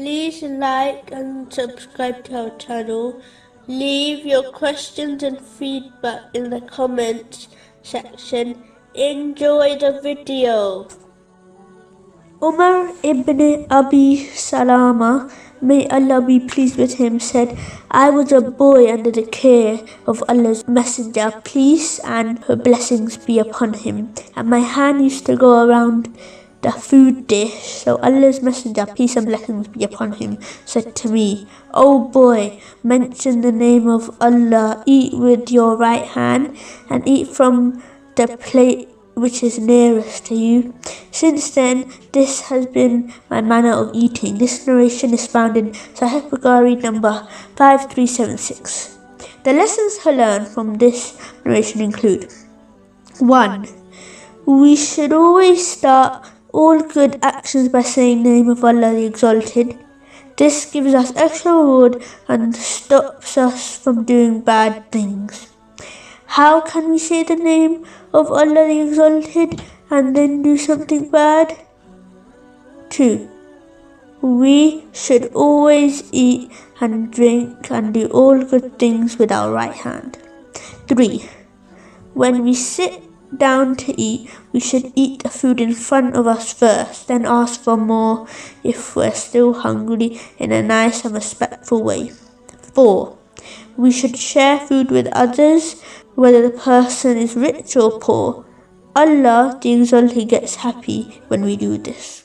Please like and subscribe to our channel. Leave your questions and feedback in the comments section. Enjoy the video. Umar ibn Abi Salama, may Allah be pleased with him, said, I was a boy under the care of Allah's Messenger, peace and her blessings be upon him. And my hand used to go around the food dish. So Allah's Messenger, peace and blessings be upon him, said to me, O boy, mention the name of Allah, eat with your right hand, and eat from the plate which is nearest to you. Since then, this has been my manner of eating. This narration is found in Sahih Bukhari number 5376. The lessons to learn from this narration include 1. We should always start all good actions by saying name of Allah the Exalted. This gives us extra reward and stops us from doing bad things. How can we say the name of Allah the Exalted and then do something bad? 2. We should always eat and drink and do all good things with our right hand. 3. When we sit down to eat, we should eat the food in front of us first, then ask for more if we're still hungry in a nice and respectful way. 4. We should share food with others, whether the person is rich or poor. Allah, the Exalted, gets happy when we do this.